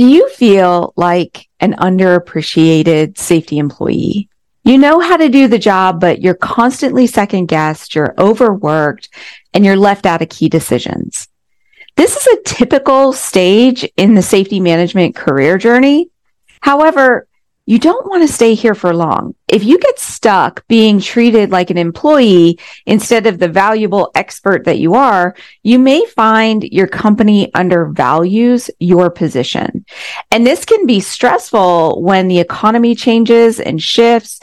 Do you feel like an underappreciated safety employee? You know how to do the job, but you're constantly second guessed, you're overworked, and you're left out of key decisions. This is a typical stage in the safety management career journey. However, you don't want to stay here for long. If you get stuck being treated like an employee instead of the valuable expert that you are, you may find your company undervalues your position. And this can be stressful when the economy changes and shifts.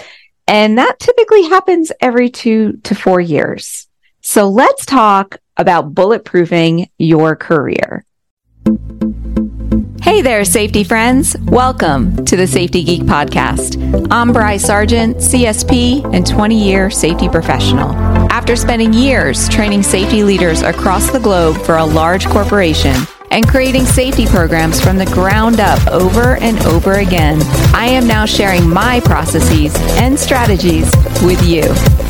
And that typically happens every two to four years. So let's talk about bulletproofing your career. Hey there, safety friends. Welcome to the Safety Geek Podcast. I'm Bryce Sargent, CSP and 20 year safety professional. After spending years training safety leaders across the globe for a large corporation, and creating safety programs from the ground up over and over again. I am now sharing my processes and strategies with you.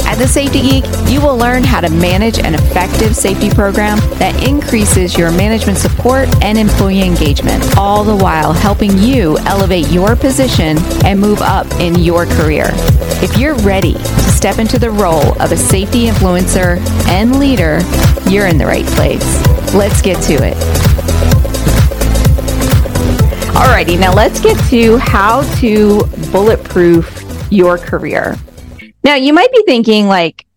At The Safety Geek, you will learn how to manage an effective safety program that increases your management support and employee engagement, all the while helping you elevate your position and move up in your career. If you're ready to step into the role of a safety influencer and leader, you're in the right place. Let's get to it. Alrighty, now let's get to how to bulletproof your career. Now, you might be thinking like,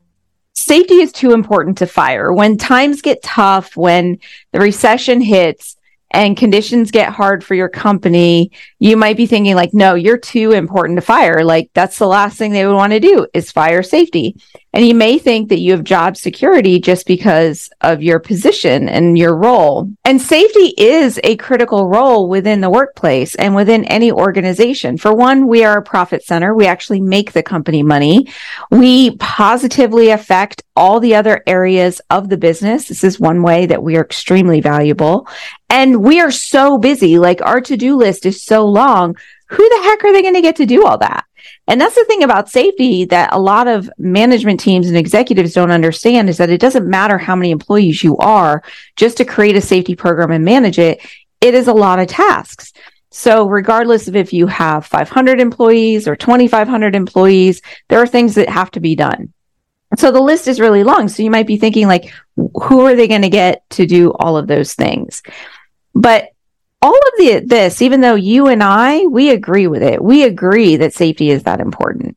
safety is too important to fire. When times get tough, when the recession hits, and conditions get hard for your company, you might be thinking like, no, you're too important to fire. Like that's the last thing they would want to do is fire safety. And you may think that you have job security just because of your position and your role. And safety is a critical role within the workplace and within any organization. For one, we are a profit center. We actually make the company money. We positively affect all the other areas of the business. This is one way that we are extremely valuable. And we are so busy. Like our to-do list is so long. Who the heck are they going to get to do all that? And that's the thing about safety that a lot of management teams and executives don't understand is that it doesn't matter how many employees you are just to create a safety program and manage it. It is a lot of tasks. So regardless of if you have 500 employees or 2,500 employees, there are things that have to be done. So the list is really long. So you might be thinking like, who are they going to get to do all of those things? But all of the this, even though you and I, we agree with it. We agree that safety is that important.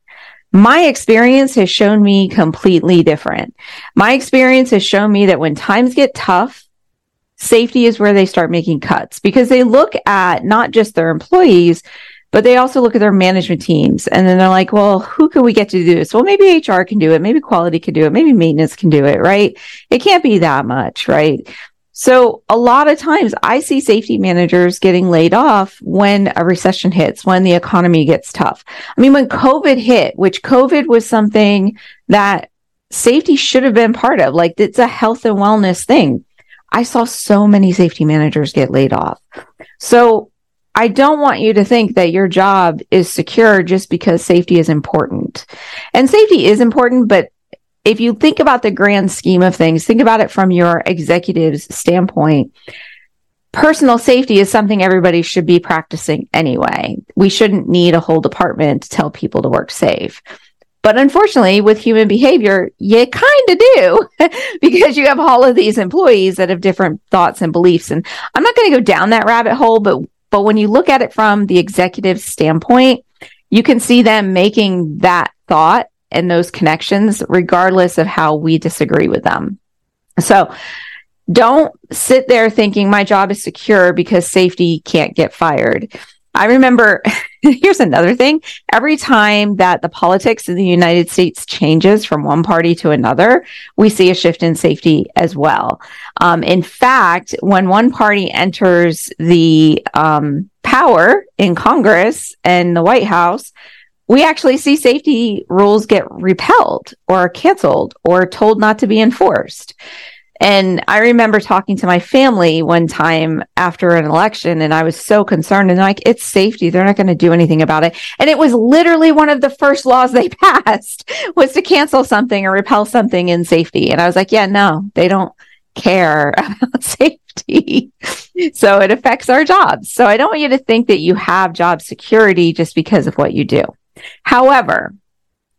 My experience has shown me completely different. My experience has shown me that when times get tough, safety is where they start making cuts because they look at not just their employees, but they also look at their management teams and then they're like, well, who can we get to do this? Well, maybe HR can do it. Maybe quality can do it. Maybe maintenance can do it, right? It can't be that much, right? So a lot of times I see safety managers getting laid off when a recession hits, when the economy gets tough. I mean, when COVID hit, which COVID was something that safety should have been part of, like it's a health and wellness thing. I saw so many safety managers get laid off. So I don't want you to think that your job is secure just because safety is important. And safety is important, but if you think about the grand scheme of things, think about it from your executive's standpoint. Personal safety is something everybody should be practicing anyway. We shouldn't need a whole department to tell people to work safe. But unfortunately, with human behavior, you kind of do because you have all of these employees that have different thoughts and beliefs. And I'm not going to go down that rabbit hole, but, but when you look at it from the executive standpoint, you can see them making that thought and those connections, regardless of how we disagree with them. So don't sit there thinking my job is secure because safety can't get fired. I remember here's another thing. Every time that the politics in the United States changes from one party to another, we see a shift in safety as well. Um, in fact, when one party enters the um, power in Congress and the White House, we actually see safety rules get repelled or canceled or told not to be enforced. And I remember talking to my family one time after an election, and I was so concerned. And like, it's safety; they're not going to do anything about it. And it was literally one of the first laws they passed was to cancel something or repel something in safety. And I was like, yeah, no, they don't. care about safety. so it affects our jobs. So I don't want you to think that you have job security just because of what you do. However,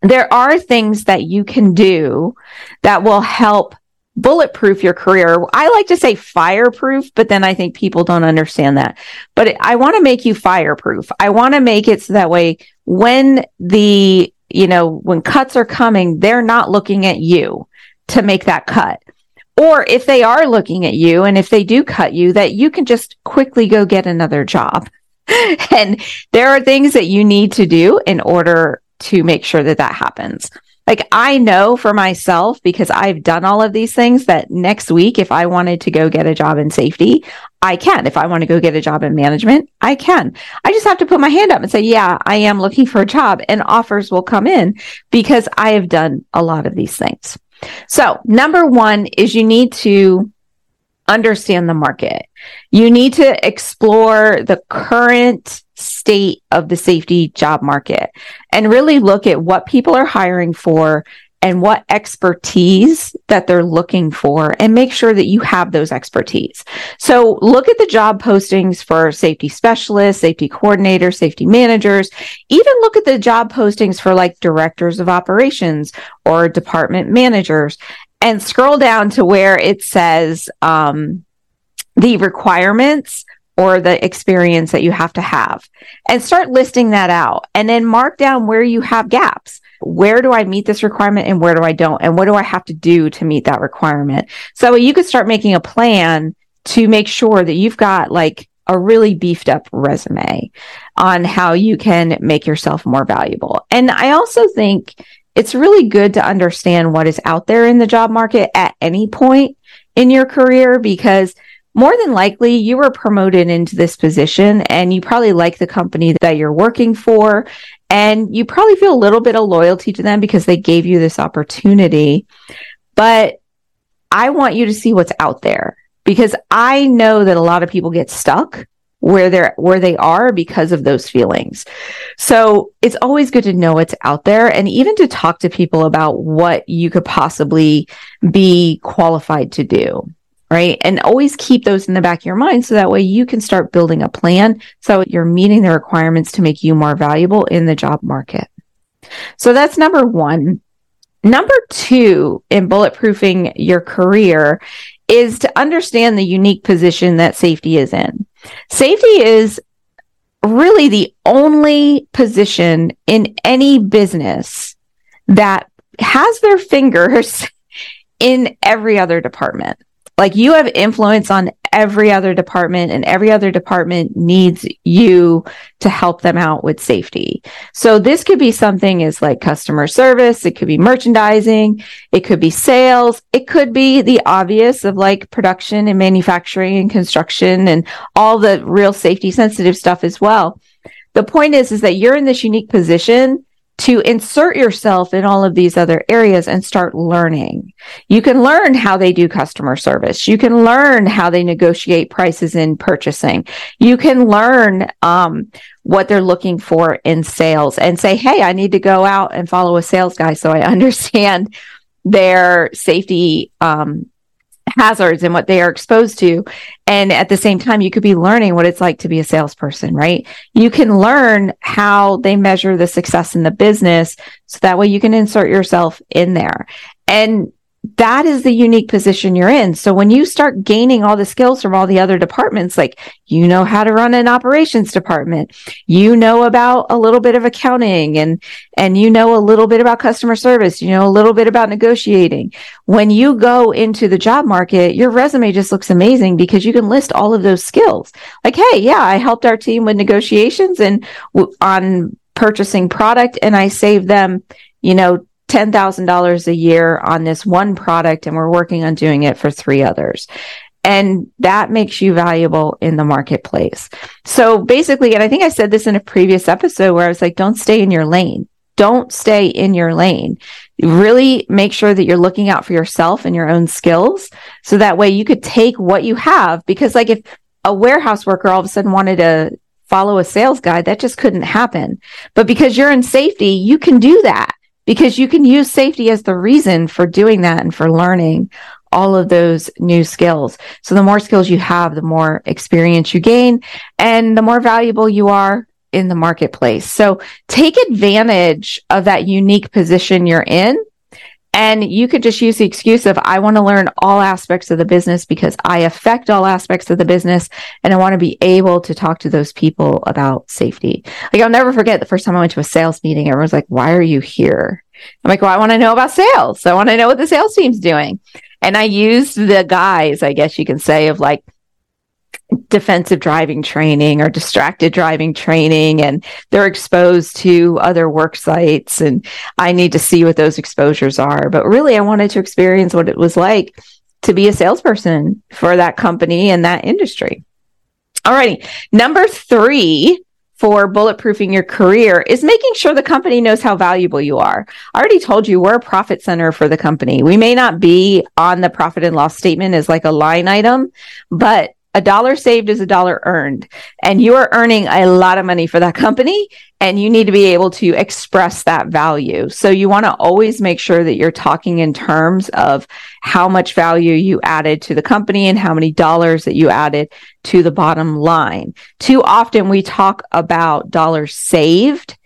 there are things that you can do that will help bulletproof your career. I like to say fireproof, but then I think people don't understand that. But I want to make you fireproof. I want to make it so that way when the, you know, when cuts are coming, they're not looking at you to make that cut. Or if they are looking at you and if they do cut you, that you can just quickly go get another job. and there are things that you need to do in order to make sure that that happens. Like I know for myself because I've done all of these things that next week, if I wanted to go get a job in safety, I can. If I want to go get a job in management, I can. I just have to put my hand up and say, yeah, I am looking for a job and offers will come in because I have done a lot of these things. So number one is you need to understand the market. You need to explore the current state of the safety job market and really look at what people are hiring for and what expertise that they're looking for and make sure that you have those expertise. So look at the job postings for safety specialists, safety coordinators, safety managers, even look at the job postings for like directors of operations or department managers and scroll down to where it says, um, the requirements or the experience that you have to have and start listing that out and then mark down where you have gaps. Where do I meet this requirement and where do I don't? And what do I have to do to meet that requirement? So you could start making a plan to make sure that you've got like a really beefed up resume on how you can make yourself more valuable. And I also think it's really good to understand what is out there in the job market at any point in your career because more than likely you were promoted into this position and you probably like the company that you're working for and you probably feel a little bit of loyalty to them because they gave you this opportunity. But I want you to see what's out there because I know that a lot of people get stuck where they're where they are because of those feelings. So it's always good to know what's out there and even to talk to people about what you could possibly be qualified to do right? And always keep those in the back of your mind so that way you can start building a plan so you're meeting the requirements to make you more valuable in the job market. So that's number one. Number two in bulletproofing your career is to understand the unique position that safety is in. Safety is really the only position in any business that has their fingers in every other department. Like you have influence on every other department and every other department needs you to help them out with safety. So this could be something as like customer service. It could be merchandising. It could be sales. It could be the obvious of like production and manufacturing and construction and all the real safety sensitive stuff as well. The point is, is that you're in this unique position to insert yourself in all of these other areas and start learning. You can learn how they do customer service. You can learn how they negotiate prices in purchasing. You can learn um, what they're looking for in sales and say, Hey, I need to go out and follow a sales guy so I understand their safety um, hazards and what they are exposed to. And at the same time, you could be learning what it's like to be a salesperson, right? You can learn how they measure the success in the business. So that way you can insert yourself in there. And that is the unique position you're in. So when you start gaining all the skills from all the other departments, like you know how to run an operations department, you know about a little bit of accounting and, and you know a little bit about customer service, you know a little bit about negotiating. When you go into the job market, your resume just looks amazing because you can list all of those skills. Like, Hey, yeah, I helped our team with negotiations and w- on purchasing product and I saved them, you know, $10,000 a year on this one product and we're working on doing it for three others. And that makes you valuable in the marketplace. So basically, and I think I said this in a previous episode where I was like, don't stay in your lane. Don't stay in your lane. Really make sure that you're looking out for yourself and your own skills. So that way you could take what you have. Because like if a warehouse worker all of a sudden wanted to follow a sales guide, that just couldn't happen. But because you're in safety, you can do that because you can use safety as the reason for doing that and for learning all of those new skills. So the more skills you have, the more experience you gain and the more valuable you are in the marketplace. So take advantage of that unique position you're in. And you could just use the excuse of, I want to learn all aspects of the business because I affect all aspects of the business. And I want to be able to talk to those people about safety. Like I'll never forget the first time I went to a sales meeting, everyone's like, why are you here? I'm like, well, I want to know about sales. I want to know what the sales team's doing. And I used the guise, I guess you can say, of like, defensive driving training or distracted driving training and they're exposed to other work sites and I need to see what those exposures are. But really I wanted to experience what it was like to be a salesperson for that company and that industry. All righty. Number three for bulletproofing your career is making sure the company knows how valuable you are. I already told you we're a profit center for the company. We may not be on the profit and loss statement as like a line item, but a dollar saved is a dollar earned and you are earning a lot of money for that company and you need to be able to express that value. So you want to always make sure that you're talking in terms of how much value you added to the company and how many dollars that you added to the bottom line. Too often we talk about dollars saved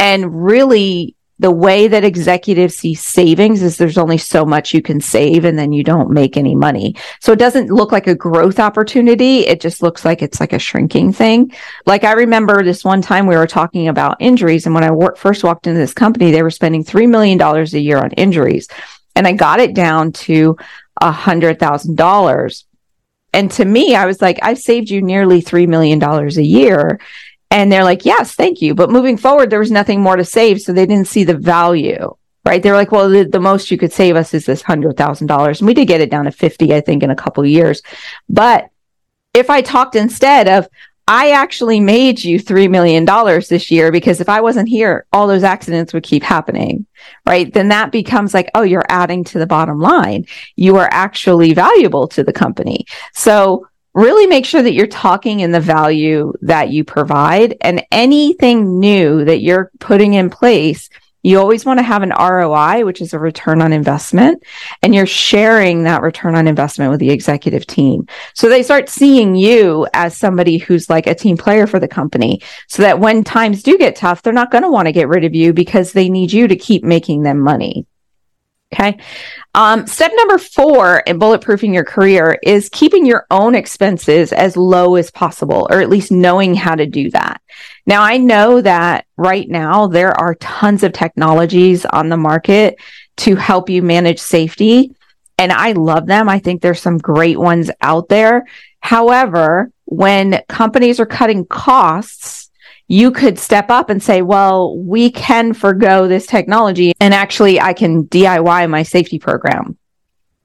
and really the way that executives see savings is there's only so much you can save and then you don't make any money. So it doesn't look like a growth opportunity. It just looks like it's like a shrinking thing. Like I remember this one time we were talking about injuries. And when I first walked into this company, they were spending $3 million a year on injuries. And I got it down to a hundred thousand dollars. And to me, I was like, I've saved you nearly $3 million a year. And they're like, yes, thank you. But moving forward, there was nothing more to save. So they didn't see the value, right? They're like, well, the, the most you could save us is this hundred thousand dollars. And we did get it down to 50, I think, in a couple years. But if I talked instead of, I actually made you $3 million this year because if I wasn't here, all those accidents would keep happening, right? Then that becomes like, oh, you're adding to the bottom line. You are actually valuable to the company. So really make sure that you're talking in the value that you provide and anything new that you're putting in place you always want to have an ROI, which is a return on investment, and you're sharing that return on investment with the executive team. So they start seeing you as somebody who's like a team player for the company so that when times do get tough, they're not going to want to get rid of you because they need you to keep making them money. Okay. Um, step number four in bulletproofing your career is keeping your own expenses as low as possible, or at least knowing how to do that. Now, I know that right now there are tons of technologies on the market to help you manage safety, and I love them. I think there's some great ones out there. However, when companies are cutting costs, you could step up and say, well, we can forego this technology and actually I can DIY my safety program.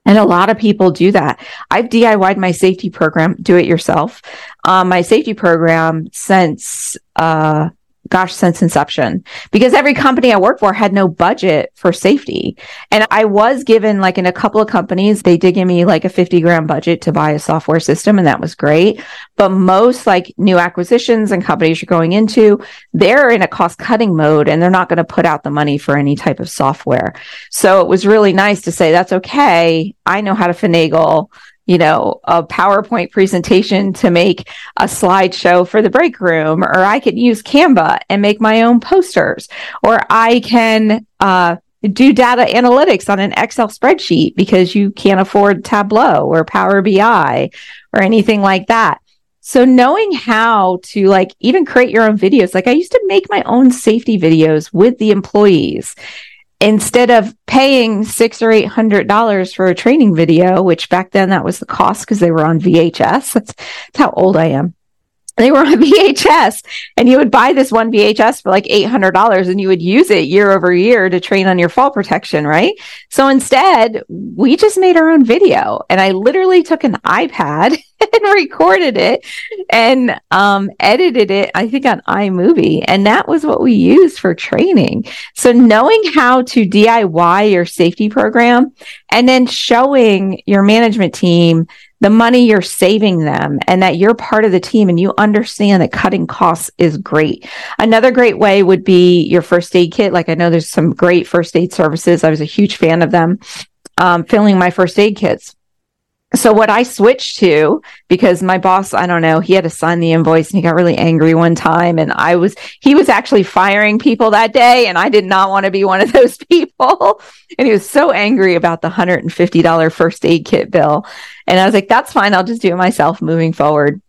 And a lot of people do that. I've DIYed my safety program, do it yourself. Um, my safety program since, uh, gosh, since inception, because every company I worked for had no budget for safety. And I was given like in a couple of companies, they did give me like a 50 grand budget to buy a software system. And that was great. But most like new acquisitions and companies you're going into, they're in a cost cutting mode and they're not going to put out the money for any type of software. So it was really nice to say, that's okay. I know how to finagle you know, a PowerPoint presentation to make a slideshow for the break room, or I can use Canva and make my own posters, or I can, uh, do data analytics on an Excel spreadsheet because you can't afford Tableau or Power BI or anything like that. So knowing how to like even create your own videos, like I used to make my own safety videos with the employees instead of paying six or eight hundred dollars for a training video, which back then that was the cost because they were on VHS. That's, that's how old I am they were on VHS and you would buy this one VHS for like $800 and you would use it year over year to train on your fall protection, right? So instead, we just made our own video and I literally took an iPad and recorded it and um, edited it, I think on iMovie. And that was what we used for training. So knowing how to DIY your safety program and then showing your management team the money you're saving them and that you're part of the team and you understand that cutting costs is great. Another great way would be your first aid kit. Like I know there's some great first aid services. I was a huge fan of them. Um, filling my first aid kits so what I switched to because my boss, I don't know, he had to sign the invoice and he got really angry one time and I was he was actually firing people that day and I did not want to be one of those people. and he was so angry about the $150 first aid kit bill. And I was like, that's fine, I'll just do it myself moving forward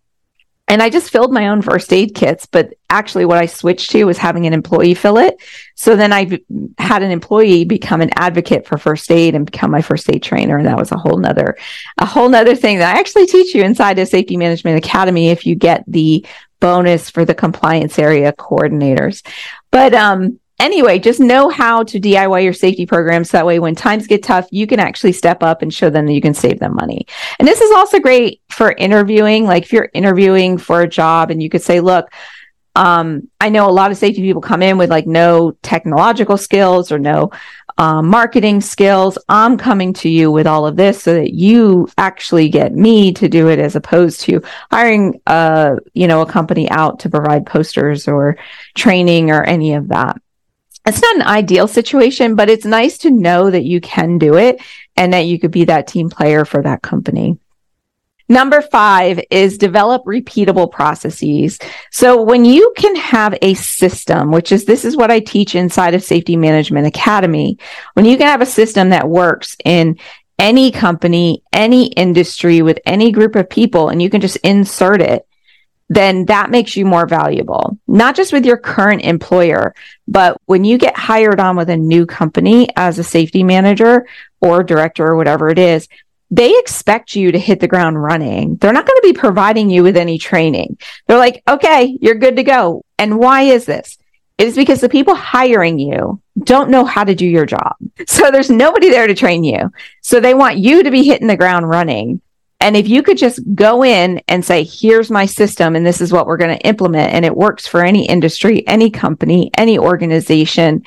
and I just filled my own first aid kits, but actually what I switched to was having an employee fill it. So then I had an employee become an advocate for first aid and become my first aid trainer. And that was a whole nother, a whole nother thing that I actually teach you inside of Safety Management Academy if you get the bonus for the compliance area coordinators. But um, anyway, just know how to DIY your safety programs. So that way, when times get tough, you can actually step up and show them that you can save them money. And this is also great for interviewing. Like if you're interviewing for a job and you could say, look, um, I know a lot of safety people come in with like no technological skills or no um, marketing skills. I'm coming to you with all of this so that you actually get me to do it as opposed to hiring, uh, you know, a company out to provide posters or training or any of that it's not an ideal situation, but it's nice to know that you can do it and that you could be that team player for that company. Number five is develop repeatable processes. So when you can have a system, which is this is what I teach inside of Safety Management Academy, when you can have a system that works in any company, any industry with any group of people, and you can just insert it then that makes you more valuable, not just with your current employer, but when you get hired on with a new company as a safety manager or director or whatever it is, they expect you to hit the ground running. They're not going to be providing you with any training. They're like, okay, you're good to go. And why is this? It is because the people hiring you don't know how to do your job. So there's nobody there to train you. So they want you to be hitting the ground running. And if you could just go in and say, here's my system and this is what we're going to implement and it works for any industry, any company, any organization,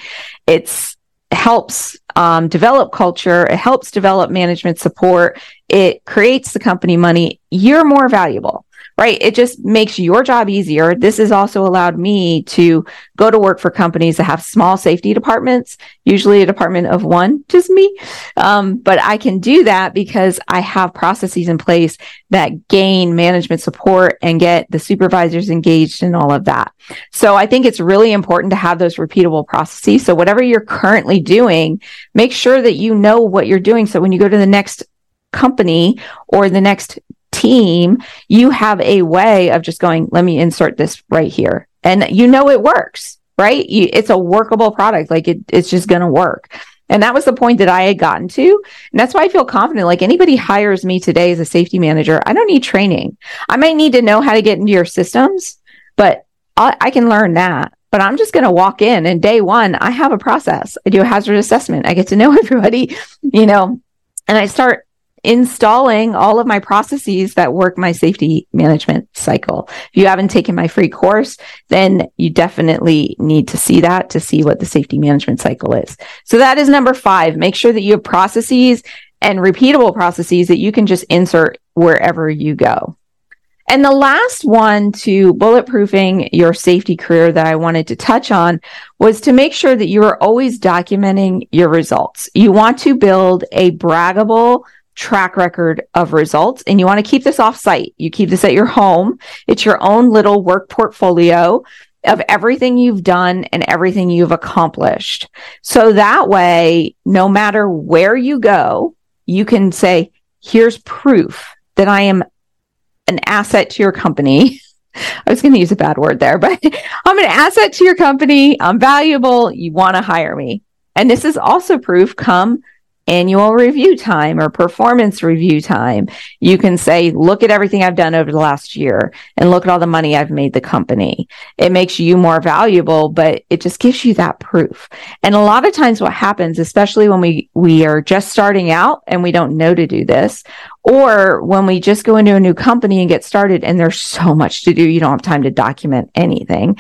it's helps um, develop culture. It helps develop management support. It creates the company money. You're more valuable right? It just makes your job easier. This has also allowed me to go to work for companies that have small safety departments, usually a department of one, just me. Um, but I can do that because I have processes in place that gain management support and get the supervisors engaged in all of that. So I think it's really important to have those repeatable processes. So whatever you're currently doing, make sure that you know what you're doing. So when you go to the next company or the next team, you have a way of just going, let me insert this right here. And you know it works, right? You, it's a workable product. Like it, it's just going to work. And that was the point that I had gotten to. And that's why I feel confident. Like anybody hires me today as a safety manager, I don't need training. I might need to know how to get into your systems, but I, I can learn that. But I'm just going to walk in and day one, I have a process. I do a hazard assessment. I get to know everybody, you know, and I start installing all of my processes that work my safety management cycle. If you haven't taken my free course, then you definitely need to see that to see what the safety management cycle is. So that is number five. Make sure that you have processes and repeatable processes that you can just insert wherever you go. And the last one to bulletproofing your safety career that I wanted to touch on was to make sure that you are always documenting your results. You want to build a braggable track record of results and you want to keep this off site. You keep this at your home. It's your own little work portfolio of everything you've done and everything you've accomplished. So that way, no matter where you go, you can say, here's proof that I am an asset to your company. I was going to use a bad word there, but I'm an asset to your company. I'm valuable. You want to hire me. And this is also proof come annual review time or performance review time. You can say, look at everything I've done over the last year and look at all the money I've made the company. It makes you more valuable, but it just gives you that proof. And a lot of times what happens, especially when we, we are just starting out and we don't know to do this, or when we just go into a new company and get started and there's so much to do, you don't have time to document anything.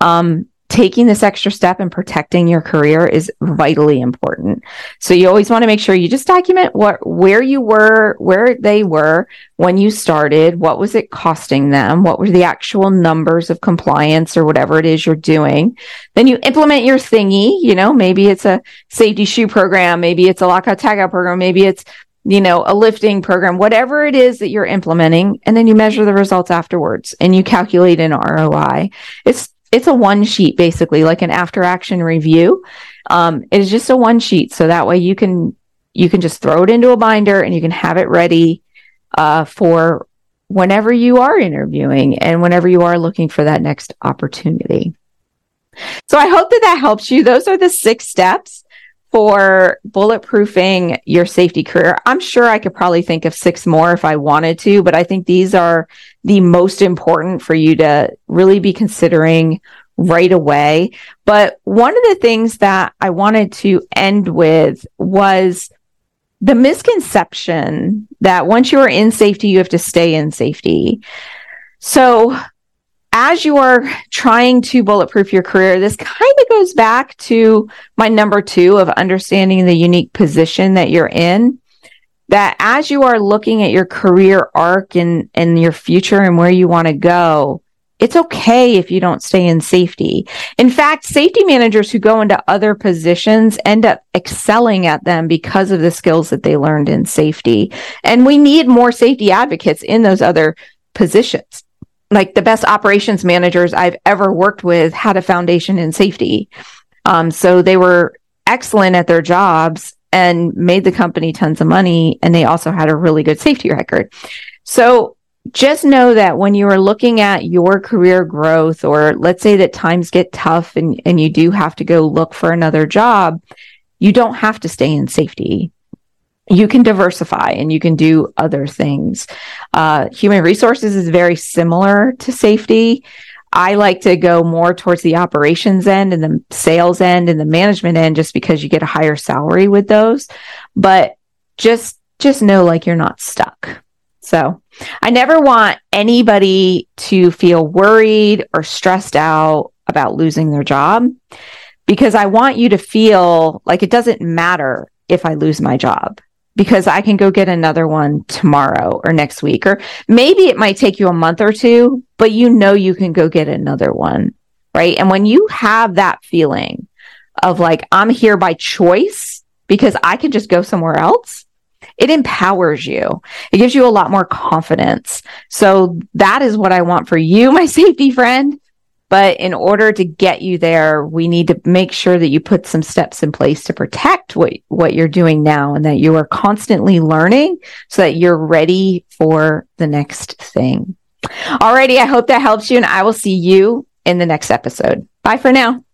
Um, taking this extra step and protecting your career is vitally important. So you always want to make sure you just document what where you were, where they were when you started, what was it costing them, what were the actual numbers of compliance or whatever it is you're doing. Then you implement your thingy, you know, maybe it's a safety shoe program, maybe it's a lockout tagout program, maybe it's you know, a lifting program, whatever it is that you're implementing, and then you measure the results afterwards and you calculate an ROI. It's it's a one sheet basically, like an after action review. Um, it is just a one sheet, so that way you can you can just throw it into a binder and you can have it ready uh, for whenever you are interviewing and whenever you are looking for that next opportunity. So I hope that that helps you. Those are the six steps for bulletproofing your safety career. I'm sure I could probably think of six more if I wanted to, but I think these are the most important for you to really be considering right away. But one of the things that I wanted to end with was the misconception that once you are in safety, you have to stay in safety. So as you are trying to bulletproof your career, this kind of goes back to my number two of understanding the unique position that you're in. That as you are looking at your career arc and, and your future and where you want to go, it's okay if you don't stay in safety. In fact, safety managers who go into other positions end up excelling at them because of the skills that they learned in safety. And we need more safety advocates in those other positions. Like the best operations managers I've ever worked with had a foundation in safety. Um, so they were excellent at their jobs and made the company tons of money. And they also had a really good safety record. So just know that when you are looking at your career growth, or let's say that times get tough and, and you do have to go look for another job, you don't have to stay in safety. You can diversify and you can do other things. Uh, human resources is very similar to safety. I like to go more towards the operations end and the sales end and the management end just because you get a higher salary with those. But just, just know like you're not stuck. So I never want anybody to feel worried or stressed out about losing their job because I want you to feel like it doesn't matter if I lose my job because I can go get another one tomorrow or next week. Or maybe it might take you a month or two, but you know you can go get another one. Right. And when you have that feeling of like, I'm here by choice because I can just go somewhere else, it empowers you. It gives you a lot more confidence. So that is what I want for you, my safety friend. But in order to get you there, we need to make sure that you put some steps in place to protect what, what you're doing now and that you are constantly learning so that you're ready for the next thing. Alrighty. I hope that helps you and I will see you in the next episode. Bye for now.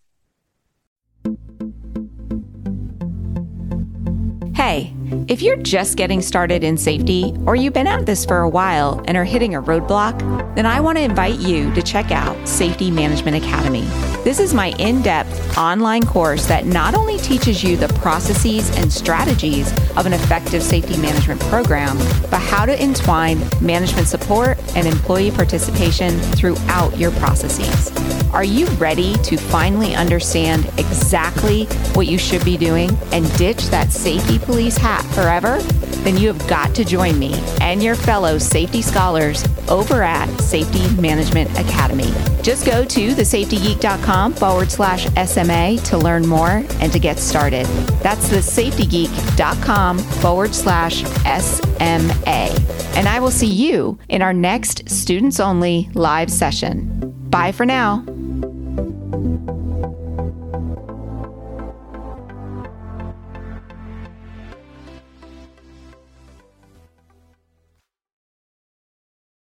Hey, if you're just getting started in safety or you've been at this for a while and are hitting a roadblock, then I want to invite you to check out Safety Management Academy. This is my in depth online course that not only teaches you the processes and strategies of an effective safety management program, but how to entwine management support and employee participation throughout your processes. Are you ready to finally understand exactly what you should be doing and ditch that safety police hat forever? Then you have got to join me and your fellow safety scholars over at Safety Management Academy. Just go to thesafetygeek.com forward slash SMA to learn more and to get started. That's thesafetygeek.com forward slash SMA. And I will see you in our next students only live session. Bye for now.